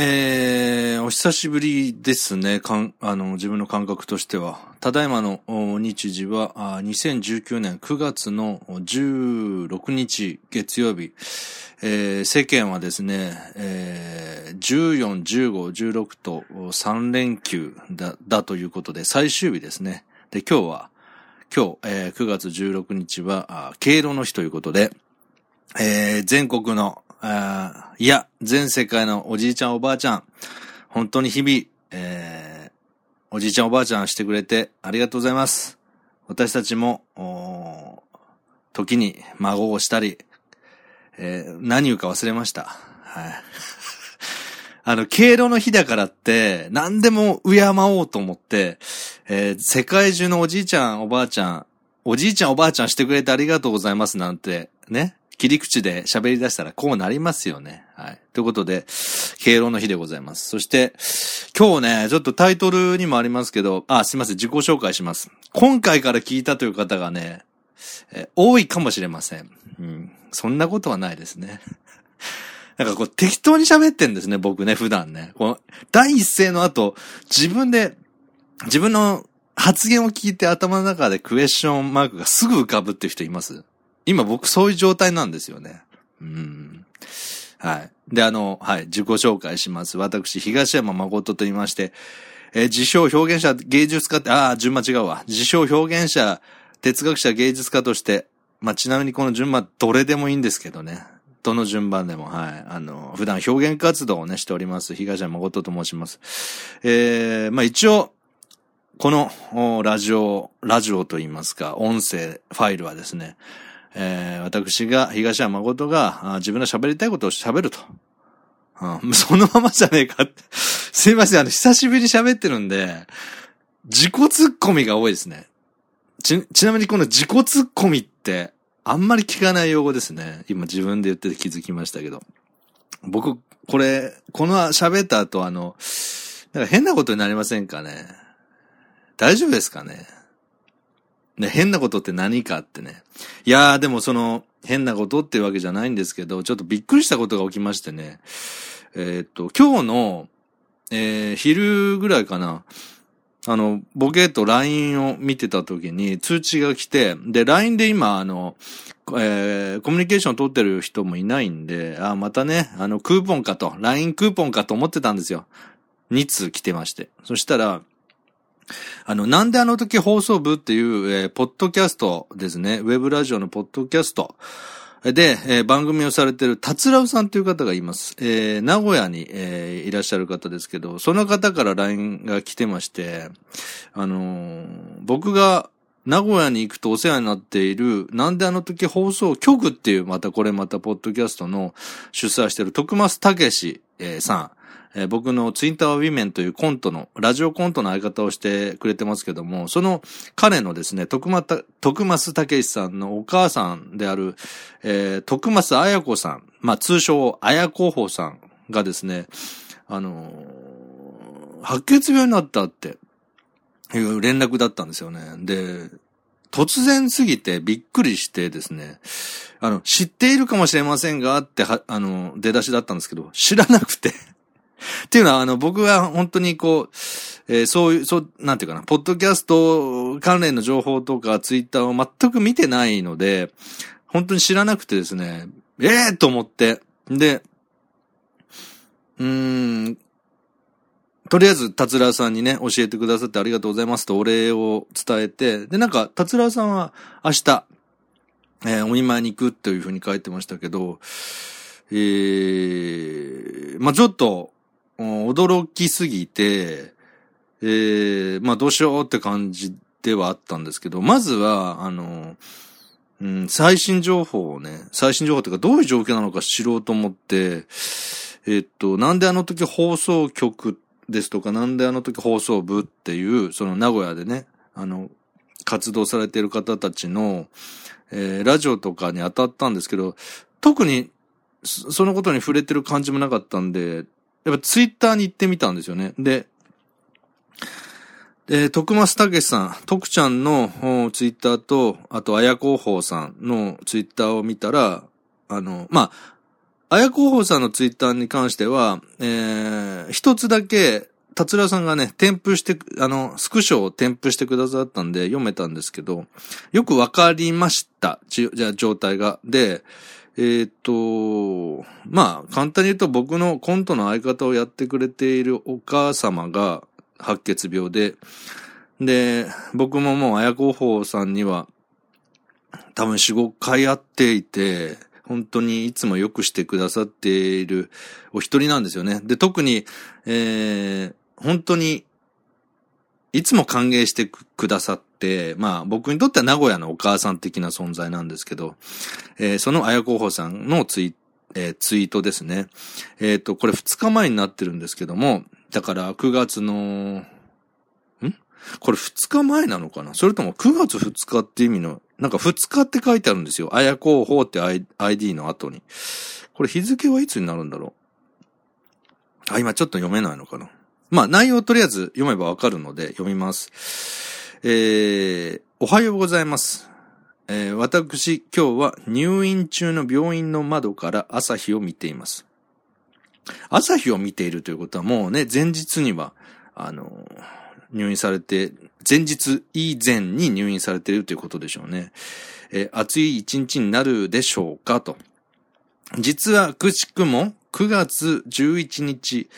えー、お久しぶりですね。かん、あの、自分の感覚としては。ただいまの日時は、2019年9月の16日月曜日。えー、世間はですね、えー、14、15、16と3連休だ、だということで、最終日ですね。で、今日は、今日、えー、9月16日は、敬老の日ということで、えー、全国のいや、全世界のおじいちゃんおばあちゃん、本当に日々、えー、おじいちゃんおばあちゃんしてくれてありがとうございます。私たちも、時に孫をしたり、えー、何言うか忘れました。はい。あの、敬老の日だからって、何でも敬おうと思って、えー、世界中のおじいちゃん、おばあちゃん、おじいちゃん、おばあちゃんしてくれてありがとうございますなんて、ね。切り口で喋り出したらこうなりますよね。はい。ということで、敬老の日でございます。そして、今日ね、ちょっとタイトルにもありますけど、あ、すいません、自己紹介します。今回から聞いたという方がね、え多いかもしれません。うん。そんなことはないですね。なんかこう適当に喋ってんですね、僕ね、普段ね。この第一声の後、自分で、自分の発言を聞いて頭の中でクエスチョンマークがすぐ浮かぶっていう人います？今僕そういう状態なんですよね。うん。はい。で、あの、はい、自己紹介します。私、東山誠と言いまして、えー、自称表現者、芸術家って、ああ、順番違うわ。自称表現者、哲学者、芸術家として、まあ、ちなみにこの順番、どれでもいいんですけどね。どの順番でも、はい。あの、普段表現活動をね、しております。東山誠と申します。えー、まあ、一応、この、ラジオ、ラジオと言いますか、音声ファイルはですね、えー、私が、東山誠が自分の喋りたいことを喋ると。うん、そのままじゃねえかって。すいません、あの、久しぶりに喋ってるんで、自己突っ込みが多いですね。ち、ちなみにこの自己突っ込みって、あんまり聞かない用語ですね。今自分で言ってて気づきましたけど。僕、これ、この喋った後あの、なんか変なことになりませんかね大丈夫ですかねね、変なことって何かってね。いやー、でもその、変なことってわけじゃないんですけど、ちょっとびっくりしたことが起きましてね。えー、っと、今日の、えー、昼ぐらいかな。あの、ボケと LINE を見てた時に通知が来て、で、LINE で今、あの、えー、コミュニケーション取ってる人もいないんで、あ、またね、あの、クーポンかと、LINE クーポンかと思ってたんですよ。2通来てまして。そしたら、あの、なんであの時放送部っていう、えー、ポッドキャストですね。ウェブラジオのポッドキャスト。で、えー、番組をされている、たつらうさんという方がいます。えー、名古屋に、えー、いらっしゃる方ですけど、その方から LINE が来てまして、あのー、僕が名古屋に行くとお世話になっている、なんであの時放送局っていう、またこれまたポッドキャストの主催している徳松武史、えー、さん。えー、僕のツインタワーウィメンというコントの、ラジオコントの相方をしてくれてますけども、その彼のですね、徳松、徳松武さんのお母さんである、えー、徳松彩子さん、まあ通称彩子法さんがですね、あのー、白血病になったっていう連絡だったんですよね。で、突然すぎてびっくりしてですね、あの、知っているかもしれませんがって、あの、出だしだったんですけど、知らなくてっていうのは、あの、僕は本当にこう、えー、そういう、そう、なんていうかな、ポッドキャスト関連の情報とかツイッターを全く見てないので、本当に知らなくてですね、ええー、と思って、で、うーん、とりあえず、達郎さんにね、教えてくださってありがとうございますとお礼を伝えて、で、なんか、達郎さんは明日、えー、お見舞いに行くというふうに書いてましたけど、えー、まあ、ちょっと、驚きすぎて、えー、まあどうしようって感じではあったんですけど、まずは、あの、うん、最新情報をね、最新情報っていうかどういう状況なのか知ろうと思って、えっと、なんであの時放送局ですとか、なんであの時放送部っていう、その名古屋でね、あの、活動されている方たちの、えー、ラジオとかに当たったんですけど、特にそのことに触れてる感じもなかったんで、やっぱツイッターに行ってみたんですよね。で、え徳松武さん、徳ちゃんのツイッターと、あと、綾広報さんのツイッターを見たら、あの、まあ、あや広報さんのツイッターに関しては、えー、一つだけ、達郎さんがね、添付して、あの、スクショを添付してくださったんで読めたんですけど、よくわかりました。じゃ、状態が。で、えっ、と、まあ、簡単に言うと僕のコントの相方をやってくれているお母様が白血病で、で、僕ももう綾候補さんには多分4、5回会っていて、本当にいつもよくしてくださっているお一人なんですよね。で、特に、えー、本当に、いつも歓迎してくださって、まあ僕にとっては名古屋のお母さん的な存在なんですけど、えー、その綾候補さんのツイ,、えー、ツイートですね。えっ、ー、と、これ2日前になってるんですけども、だから9月の、ん？これ2日前なのかな？それとも9月2日って意味の、なんか2日って書いてあるんですよ。綾候補って ID の後に。これ日付はいつになるんだろう？あ、今ちょっと読めないのかな？まあ内容をとりあえず読めばわかるので読みます。えー、おはようございます。えー、私、今日は入院中の病院の窓から朝日を見ています。朝日を見ているということはもうね、前日には、あの、入院されて、前日以前に入院されているということでしょうね。えー、暑い一日になるでしょうかと。実はくしくも9月11日、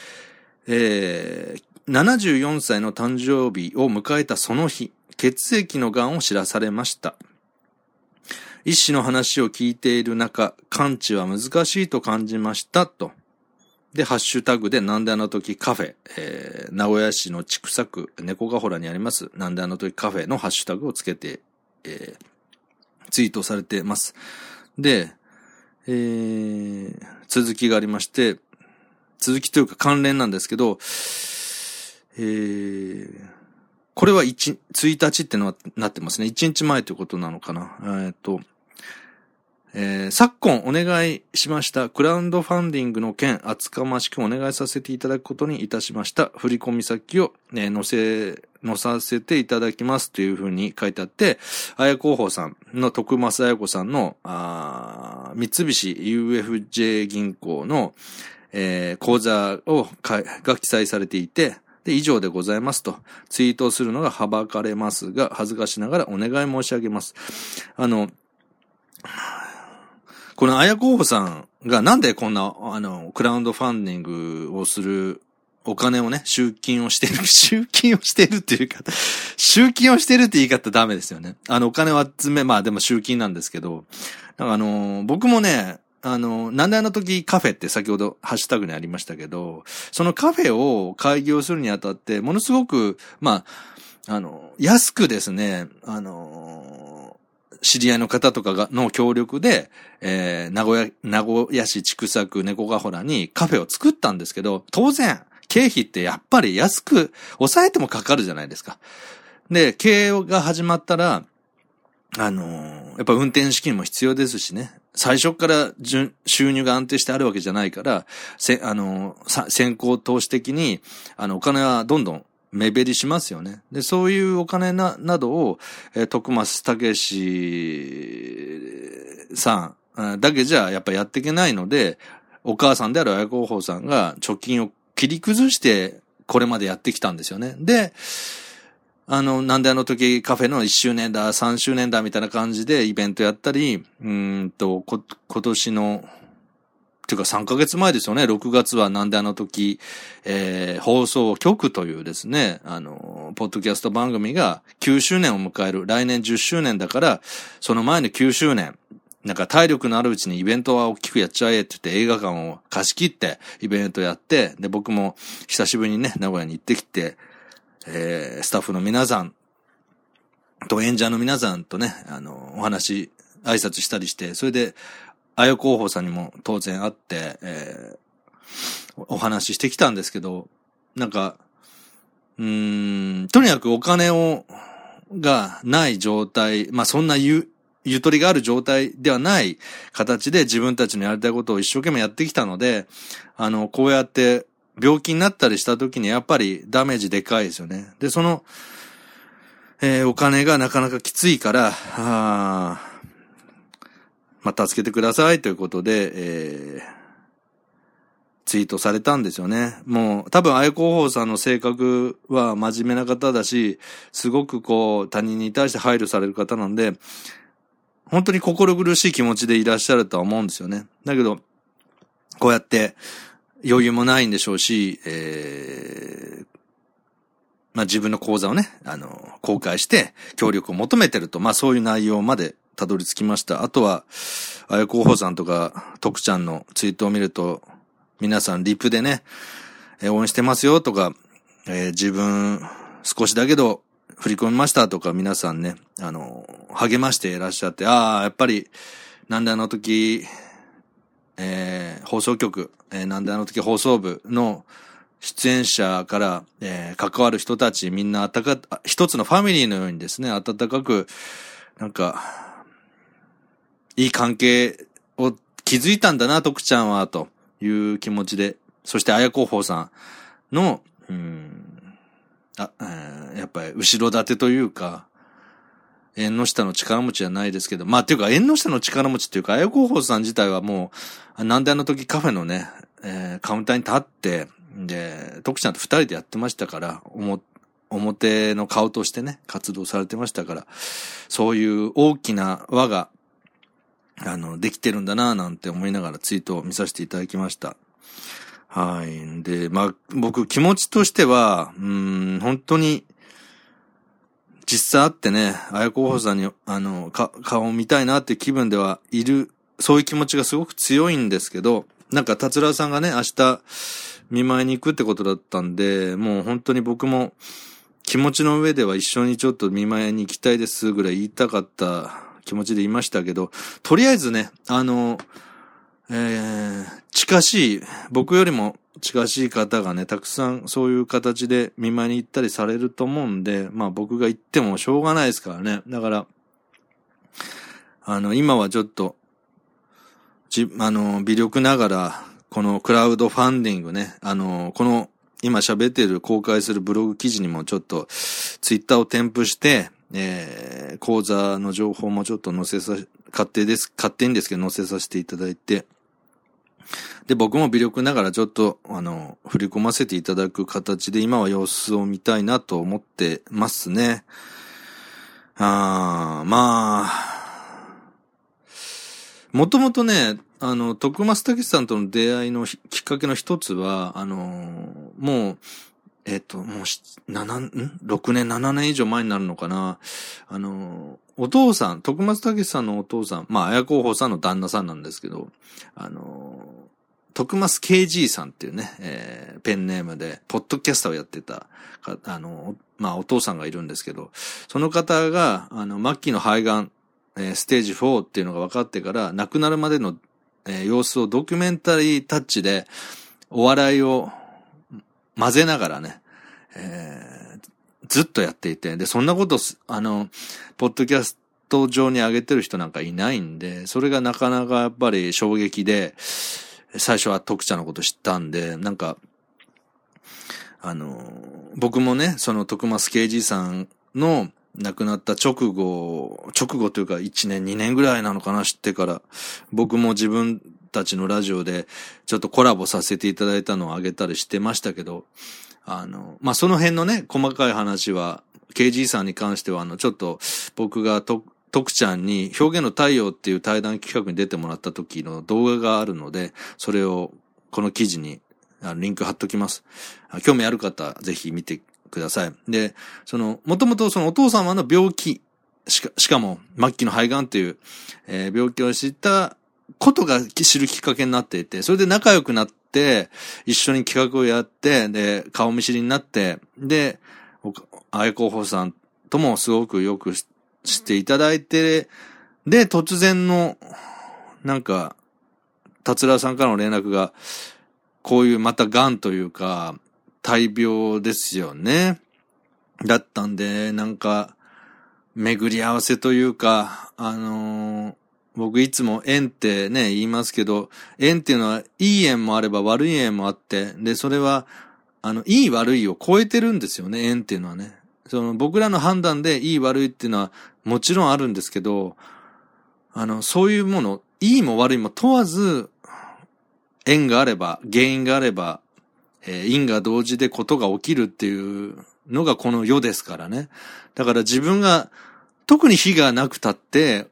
えー、74歳の誕生日を迎えたその日、血液の癌を知らされました。医師の話を聞いている中、完治は難しいと感じましたと。で、ハッシュタグでなんであの時カフェ、えー、名古屋市の千種区、猫ヶ原にあります、なんであの時カフェのハッシュタグをつけて、えー、ツイートされてます。で、えー、続きがありまして、続きというか関連なんですけど、えー、これは1、1日ってのはなってますね。1日前ということなのかな。えー、っと、えー、昨今お願いしましたクラウドファンディングの件、厚かましくお願いさせていただくことにいたしました。振込先を、ね、載せ、載させていただきますというふうに書いてあって、あや広報さんの徳松彩子さんの、あ三菱 UFJ 銀行の、えー、講座をかが記載されていて、で、以上でございますと、ツイートをするのがはばかれますが、恥ずかしながらお願い申し上げます。あの、このあや候補さんがなんでこんな、あの、クラウドファンディングをするお金をね、集金をしてる、集金をしてるっていうか、集金をしてるって言い方ダメですよね。あの、お金を集め、まあでも集金なんですけど、あの、僕もね、あの、なんであの時カフェって先ほどハッシュタグにありましたけど、そのカフェを開業するにあたって、ものすごく、まあ、あの、安くですね、あの、知り合いの方とかが、の協力で、えー、名古屋、名古屋市千種区猫ヶ原にカフェを作ったんですけど、当然、経費ってやっぱり安く、抑えてもかかるじゃないですか。で、経営が始まったら、あのー、やっぱ運転資金も必要ですしね。最初から収入が安定してあるわけじゃないから、せ、あの、先行投資的に、あの、お金はどんどん目減りしますよね。で、そういうお金な、などを、えー、徳松武史さんだけじゃやっぱやっていけないので、お母さんである綾候補さんが貯金を切り崩してこれまでやってきたんですよね。で、あの、なんであの時カフェの1周年だ、3周年だみたいな感じでイベントやったり、うんと、こ、今年の、ていうか3ヶ月前ですよね。6月はなんであの時、えー、放送局というですね、あの、ポッドキャスト番組が9周年を迎える。来年10周年だから、その前の9周年。なんか体力のあるうちにイベントは大きくやっちゃえって言って映画館を貸し切ってイベントやって、で、僕も久しぶりにね、名古屋に行ってきて、えー、スタッフの皆さんと演者の皆さんとね、あの、お話、挨拶したりして、それで、あや候補さんにも当然会って、えー、お話ししてきたんですけど、なんか、うん、とにかくお金を、がない状態、まあ、そんなゆ、ゆとりがある状態ではない形で自分たちのやりたいことを一生懸命やってきたので、あの、こうやって病気になったりした時にやっぱりダメージでかいですよね。で、その、えー、お金がなかなかきついから、あまあ、助けてくださいということで、えー、ツイートされたんですよね。もう、多分、あや広報さんの性格は真面目な方だし、すごくこう、他人に対して配慮される方なんで、本当に心苦しい気持ちでいらっしゃるとは思うんですよね。だけど、こうやって余裕もないんでしょうし、えー、まあ自分の講座をね、あの、公開して協力を求めてると、まあそういう内容までたどり着きました。あとは、あや候補さんとか、徳ちゃんのツイートを見ると、皆さんリプでね、え、応援してますよとか、えー、自分少しだけど振り込みましたとか皆さんね、あの、励ましていらっしゃって、ああ、やっぱり、なんであの時、えー、放送局、えー、なんであの時放送部の出演者から、えー、関わる人たちみんなあったか、一つのファミリーのようにですね、温かく、なんか、いい関係を築いたんだな、徳ちゃんは、という気持ちで、そして、綾候補さんの、うん、あ、えー、やっぱり後ろ盾というか、縁の下の力持ちじゃないですけど、まあ、っていうか、縁の下の力持ちっていうか、綾候補さん自体はもう、なんであの時カフェのね、えー、カウンターに立って、で、徳ちゃんと二人でやってましたから、表の顔としてね、活動されてましたから、そういう大きな輪が、あの、できてるんだなぁなんて思いながらツイートを見させていただきました。はい。で、まあ、僕気持ちとしては、うん、本当に、実際会ってね、あや候補さんに、あの、か、顔を見たいなって気分ではいる、そういう気持ちがすごく強いんですけど、なんか、達郎さんがね、明日、見舞いに行くってことだったんで、もう本当に僕も、気持ちの上では一緒にちょっと見舞いに行きたいですぐらい言いたかった気持ちでいましたけど、とりあえずね、あの、えー、近しい、僕よりも近しい方がね、たくさんそういう形で見舞いに行ったりされると思うんで、まあ僕が行ってもしょうがないですからね。だから、あの、今はちょっと、じ、あの、微力ながら、このクラウドファンディングね、あの、この今喋ってる公開するブログ記事にもちょっとツイッターを添付して、えー、講座の情報もちょっと載せさ、勝手です、勝手にですけど載せさせていただいて、で、僕も微力ながらちょっと、あの、振り込ませていただく形で今は様子を見たいなと思ってますね。あー、まあ、もともとね、あの、徳松武さんとの出会いのきっかけの一つは、あの、もう、えっ、と、もう、七、ん ?6 年、7年以上前になるのかな。あの、お父さん、徳松武さんのお父さん、まあ、綾候補さんの旦那さんなんですけど、あの、徳松 KG さんっていうね、えー、ペンネームで、ポッドキャスターをやってた、あの、まあ、お父さんがいるんですけど、その方が、あの、末期の肺がん、えー、ステージ4っていうのが分かってから、亡くなるまでのえー、様子をドキュメンタリータッチで、お笑いを混ぜながらね、えー、ずっとやっていて、で、そんなことあの、ポッドキャスト上に上げてる人なんかいないんで、それがなかなかやっぱり衝撃で、最初は徳ちゃんのこと知ったんで、なんか、あの、僕もね、その徳松啓治さんの亡くなった直後、直後というか1年2年ぐらいなのかな知ってから、僕も自分たちのラジオでちょっとコラボさせていただいたのをあげたりしてましたけど、あの、まあ、その辺のね、細かい話は、KG さんに関しては、あの、ちょっと僕がと、徳ちゃんに表現の太陽っていう対談企画に出てもらった時の動画があるので、それをこの記事にリンク貼っときます。興味ある方、ぜひ見てください。で、その、もともとそのお父様の病気、しか、しかも末期の肺がんという、えー、病気を知ったことが知るきっかけになっていて、それで仲良くなって、一緒に企画をやって、で、顔見知りになって、で、あや候補さんともすごくよく知していただいて、で、突然の、なんか、達郎さんからの連絡が、こういうまた癌というか、大病ですよね。だったんで、なんか、巡り合わせというか、あのー、僕いつも縁ってね、言いますけど、縁っていうのは、いい縁もあれば悪い縁もあって、で、それは、あの、いい悪いを超えてるんですよね、縁っていうのはね。その、僕らの判断でいい悪いっていうのは、もちろんあるんですけど、あの、そういうもの、いいも悪いも問わず、縁があれば、原因があれば、えー、因が同時でことが起きるっていうのがこの世ですからね。だから自分が、特に火がなくたって、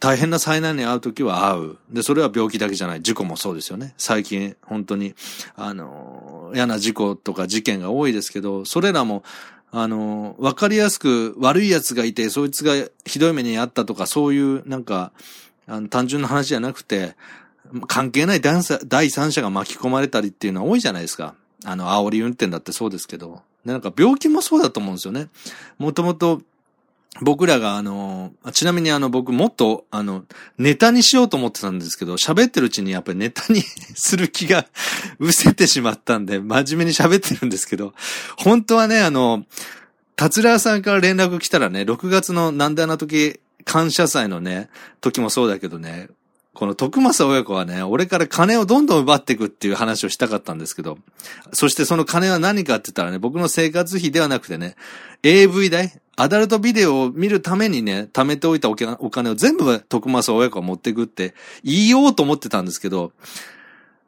大変な災難に遭うときは遭う。で、それは病気だけじゃない。事故もそうですよね。最近、本当に、あの、嫌な事故とか事件が多いですけど、それらも、あの、わかりやすく悪い奴がいて、そいつがひどい目にあったとか、そういう、なんか、あの単純な話じゃなくて、関係ない第三者が巻き込まれたりっていうのは多いじゃないですか。あの、煽り運転だってそうですけど。なんか病気もそうだと思うんですよね。もともと、僕らがあの、ちなみにあの僕もっとあの、ネタにしようと思ってたんですけど、喋ってるうちにやっぱりネタに する気が 失せてしまったんで、真面目に喋ってるんですけど、本当はね、あの、達郎さんから連絡来たらね、6月のなんであの時、感謝祭のね、時もそうだけどね、この徳正親子はね、俺から金をどんどん奪っていくっていう話をしたかったんですけど、そしてその金は何かって言ったらね、僕の生活費ではなくてね、AV 代、アダルトビデオを見るためにね、貯めておいたお金を全部徳正親子が持っていくって言おうと思ってたんですけど、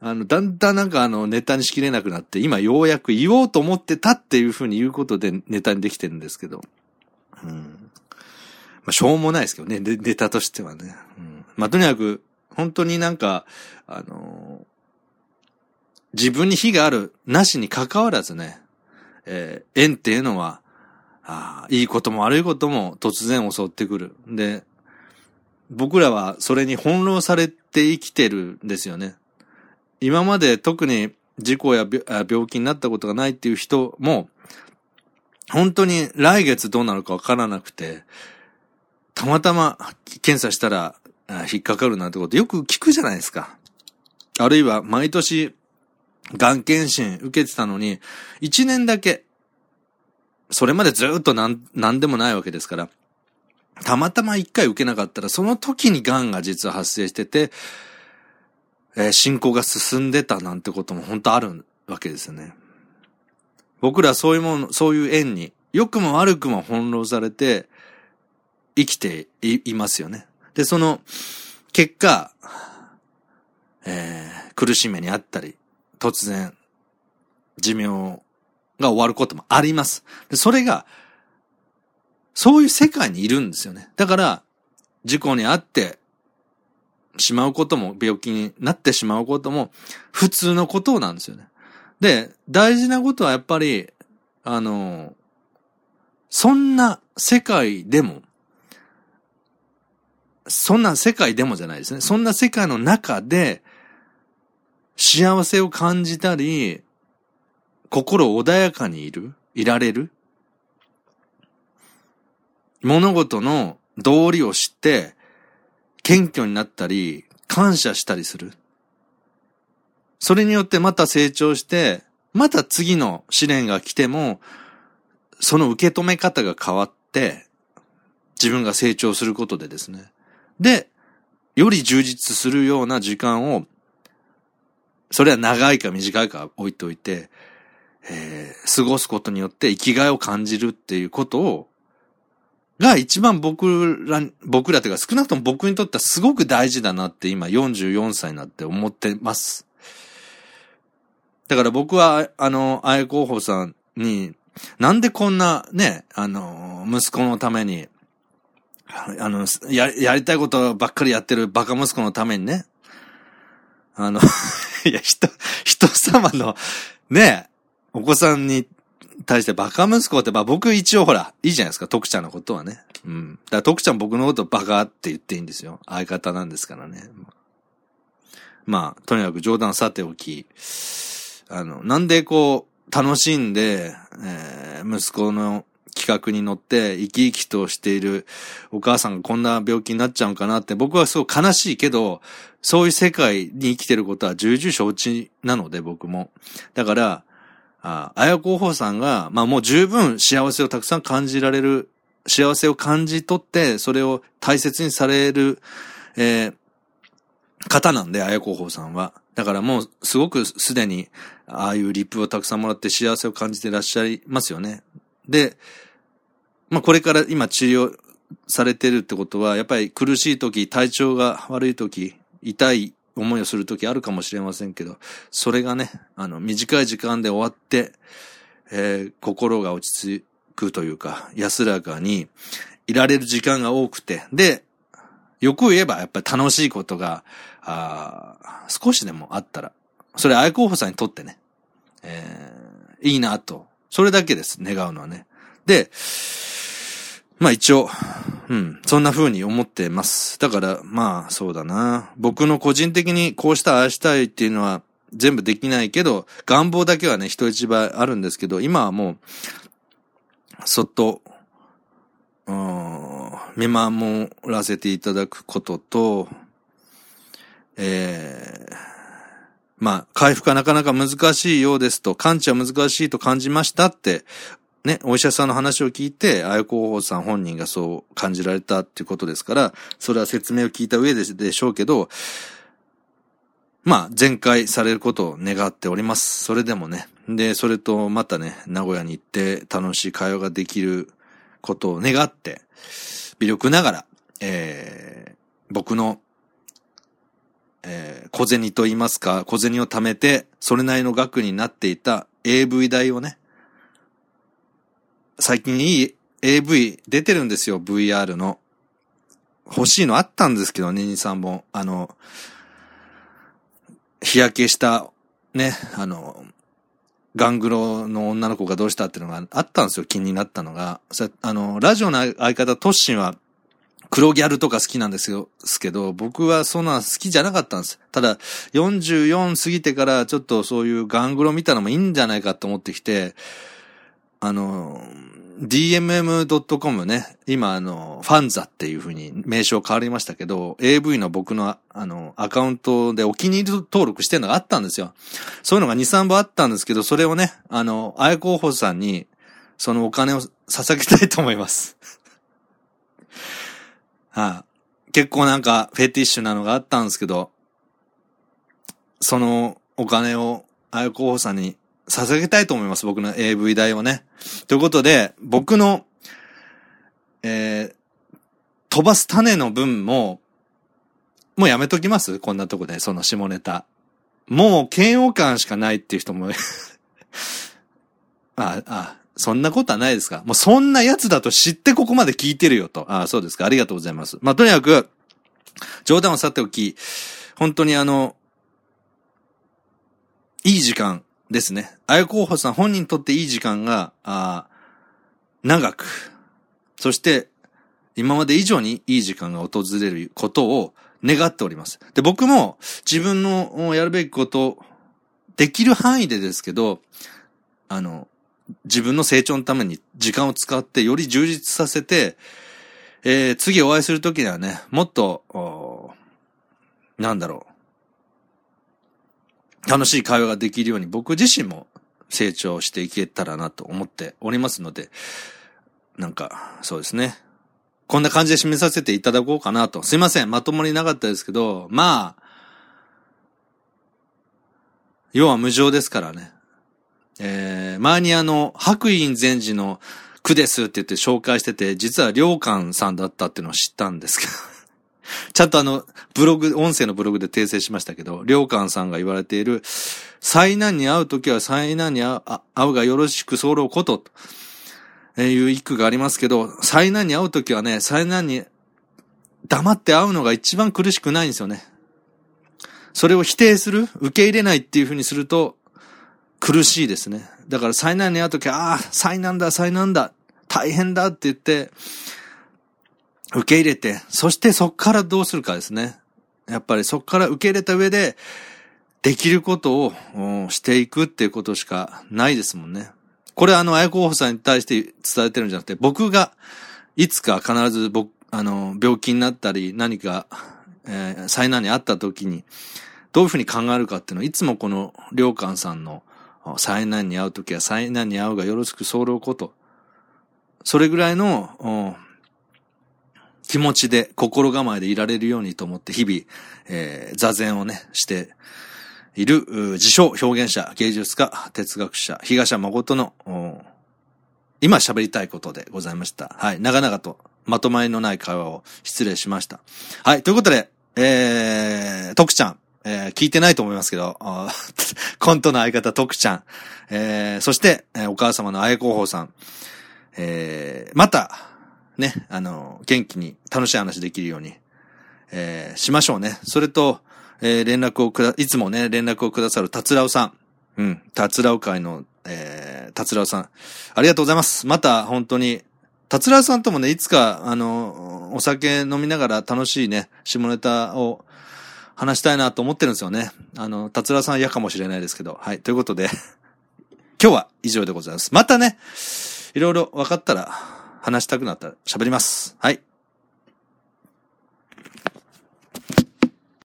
あの、だんだんなんかあの、ネタにしきれなくなって、今ようやく言おうと思ってたっていうふうに言うことでネタにできてるんですけど、うん。まあ、しょうもないですけどね、ネタとしてはね。うん、まあ、とにかく、本当になんか、あのー、自分に非がある、なしに関わらずね、えー、縁っていうのは、あいいことも悪いことも突然襲ってくる。で、僕らはそれに翻弄されて生きてるんですよね。今まで特に事故や病気になったことがないっていう人も、本当に来月どうなるかわからなくて、たまたま検査したら引っかかるなんてことよく聞くじゃないですか。あるいは毎年、がん検診受けてたのに、一年だけ、それまでずっとなん、なんでもないわけですから、たまたま一回受けなかったら、その時に癌が実は発生してて、えー、進行が進んでたなんてことも本当あるわけですよね。僕らそういうもの、そういう縁に、良くも悪くも翻弄されて、生きていますよね。で、その、結果、えー、苦しめにあったり、突然、寿命が終わることもあります。で、それが、そういう世界にいるんですよね。だから、事故にあってしまうことも、病気になってしまうことも、普通のことなんですよね。で、大事なことはやっぱり、あの、そんな世界でも、そんな世界でもじゃないですね。そんな世界の中で、幸せを感じたり、心穏やかにいる、いられる。物事の道理を知って、謙虚になったり、感謝したりする。それによってまた成長して、また次の試練が来ても、その受け止め方が変わって、自分が成長することでですね。で、より充実するような時間を、それは長いか短いか置いておいて、えー、過ごすことによって生きがいを感じるっていうことを、が一番僕ら、僕らというか少なくとも僕にとってはすごく大事だなって今44歳になって思ってます。だから僕は、あの、あや候補さんに、なんでこんなね、あの、息子のために、あの、や、やりたいことばっかりやってるバカ息子のためにね。あの いや、人、人様の、ね、お子さんに対してバカ息子って、まあ僕一応ほら、いいじゃないですか、徳ちゃんのことはね。うん。だから徳ちゃん僕のことバカって言っていいんですよ。相方なんですからね。まあ、とにかく冗談さておき、あの、なんでこう、楽しんで、えー、息子の企画に乗って生き生きとしているお母さんがこんな病気になっちゃうかなって僕はすごい悲しいけど、そういう世界に生きてることは重々承知なので僕も。だから、ああや候補さんが、まあもう十分幸せをたくさん感じられる、幸せを感じ取って、それを大切にされる、えー、方なんで、あや候補さんは。だからもうすごくすでに、ああいうリップをたくさんもらって幸せを感じてらっしゃいますよね。で、まあこれから今治療されてるってことは、やっぱり苦しい時、体調が悪い時、痛い思いをするときあるかもしれませんけど、それがね、あの、短い時間で終わって、えー、心が落ち着くというか、安らかにいられる時間が多くて、で、よく言えばやっぱり楽しいことが、あ少しでもあったら、それ愛候補さんにとってね、えー、いいなと。それだけです、願うのはね。で、まあ一応、うん、そんな風に思ってます。だから、まあそうだな。僕の個人的にこうしたああしたいっていうのは全部できないけど、願望だけはね、人一倍あるんですけど、今はもう、そっと、うん、見守らせていただくことと、えー、まあ、回復はなかなか難しいようですと、完治は難しいと感じましたってね、お医者さんの話を聞いて、あや候補さん本人がそう感じられたっていうことですから、それは説明を聞いた上ででしょうけど、まあ、全開されることを願っております。それでもね。で、それとまたね、名古屋に行って楽しい会話ができることを願って、微力ながら、えー、僕の、えー、小銭と言いますか、小銭を貯めて、それなりの額になっていた AV 代をね、最近いい AV 出てるんですよ、VR の。欲しいのあったんですけどね、2、3本。あの、日焼けした、ね、あの、ガングロの女の子がどうしたっていうのがあったんですよ、気になったのが。あの、ラジオの相方、トッシンは、黒ギャルとか好きなんですよ、すけど、僕はそんな好きじゃなかったんです。ただ、44過ぎてからちょっとそういうガングロ見たのもいいんじゃないかと思ってきて、あの、dmm.com ね、今あの、ファンザっていう風に名称変わりましたけど、AV の僕のあの、アカウントでお気に入り登録してるのがあったんですよ。そういうのが2、3本あったんですけど、それをね、あの、あや候補さんに、そのお金を捧げたいと思います。はい、結構なんかフェティッシュなのがあったんですけど、そのお金をあや候補さんに捧げたいと思います。僕の AV 代をね。ということで、僕の、えー、飛ばす種の分も、もうやめときます？こんなとこで、その下ネタ。もう嫌悪感しかないっていう人も あ、あ、そんなことはないですか？もうそんなやつだと知ってここまで聞いてるよと。ああそうですか。ありがとうございます。まあ、とにかく、冗談をさておき、本当にあの、いい時間、ですね。あや候補さん本人にとっていい時間が、あ長く、そして、今まで以上にいい時間が訪れることを願っております。で、僕も自分のやるべきこと、できる範囲でですけど、あの、自分の成長のために時間を使ってより充実させて、えー、次お会いするときにはね、もっと、なんだろう、楽しい会話ができるように僕自身も成長していけたらなと思っておりますので、なんか、そうですね。こんな感じで締めさせていただこうかなと。すいません。まともになかったですけど、まあ、要は無常ですからね。えー、前にあの、白院禅師の句ですって言って紹介してて、実は良寛さんだったっていうのを知ったんですけど ちゃんとあの、ブログ、音声のブログで訂正しましたけど、りょうかんさんが言われている、災難に会うときは災難に会うがよろしく候こと、という一句がありますけど、災難に会うときはね、災難に黙って会うのが一番苦しくないんですよね。それを否定する受け入れないっていうふうにすると、苦しいですね。だから災難に会うときは、ああ、災難だ、災難だ、大変だって言って、受け入れて、そしてそっからどうするかですね。やっぱりそっから受け入れた上で、できることをしていくっていうことしかないですもんね。これあの、あやこうさんに対して伝えてるんじゃなくて、僕がいつか必ず僕、あの、病気になったり、何か、えー、災難にあった時に、どういうふうに考えるかっていうのを、いつもこの、りょうかんさんの、災難に会う時は災難に会うがよろしく候こと。それぐらいの、気持ちで心構えでいられるようにと思って日々、えー、座禅をね、している、自称表現者、芸術家、哲学者、東山誠の、今喋りたいことでございました。はい。長々とまとまりのない会話を失礼しました。はい。ということで、えー、徳ちゃん、えー聞いてないと思いますけど、コントの相方、徳ちゃん、えーそして、えーお母様のあやこうほうさん、えーまた、ね、あの、元気に楽しい話できるように、えーしましょうね。それと、えー連絡をくだ、いつもね、連絡をくださる達郎さん。うん、達郎会の、えー、達郎さん。ありがとうございます。また、本当に、達郎さんともね、いつか、あの、お酒飲みながら楽しいね、下ネタを話したいなと思ってるんですよね。あの、達郎さん嫌かもしれないですけど。はい。ということで、今日は以上でございます。またね、いろいろ分かったら、話したくなったら喋ります。はい。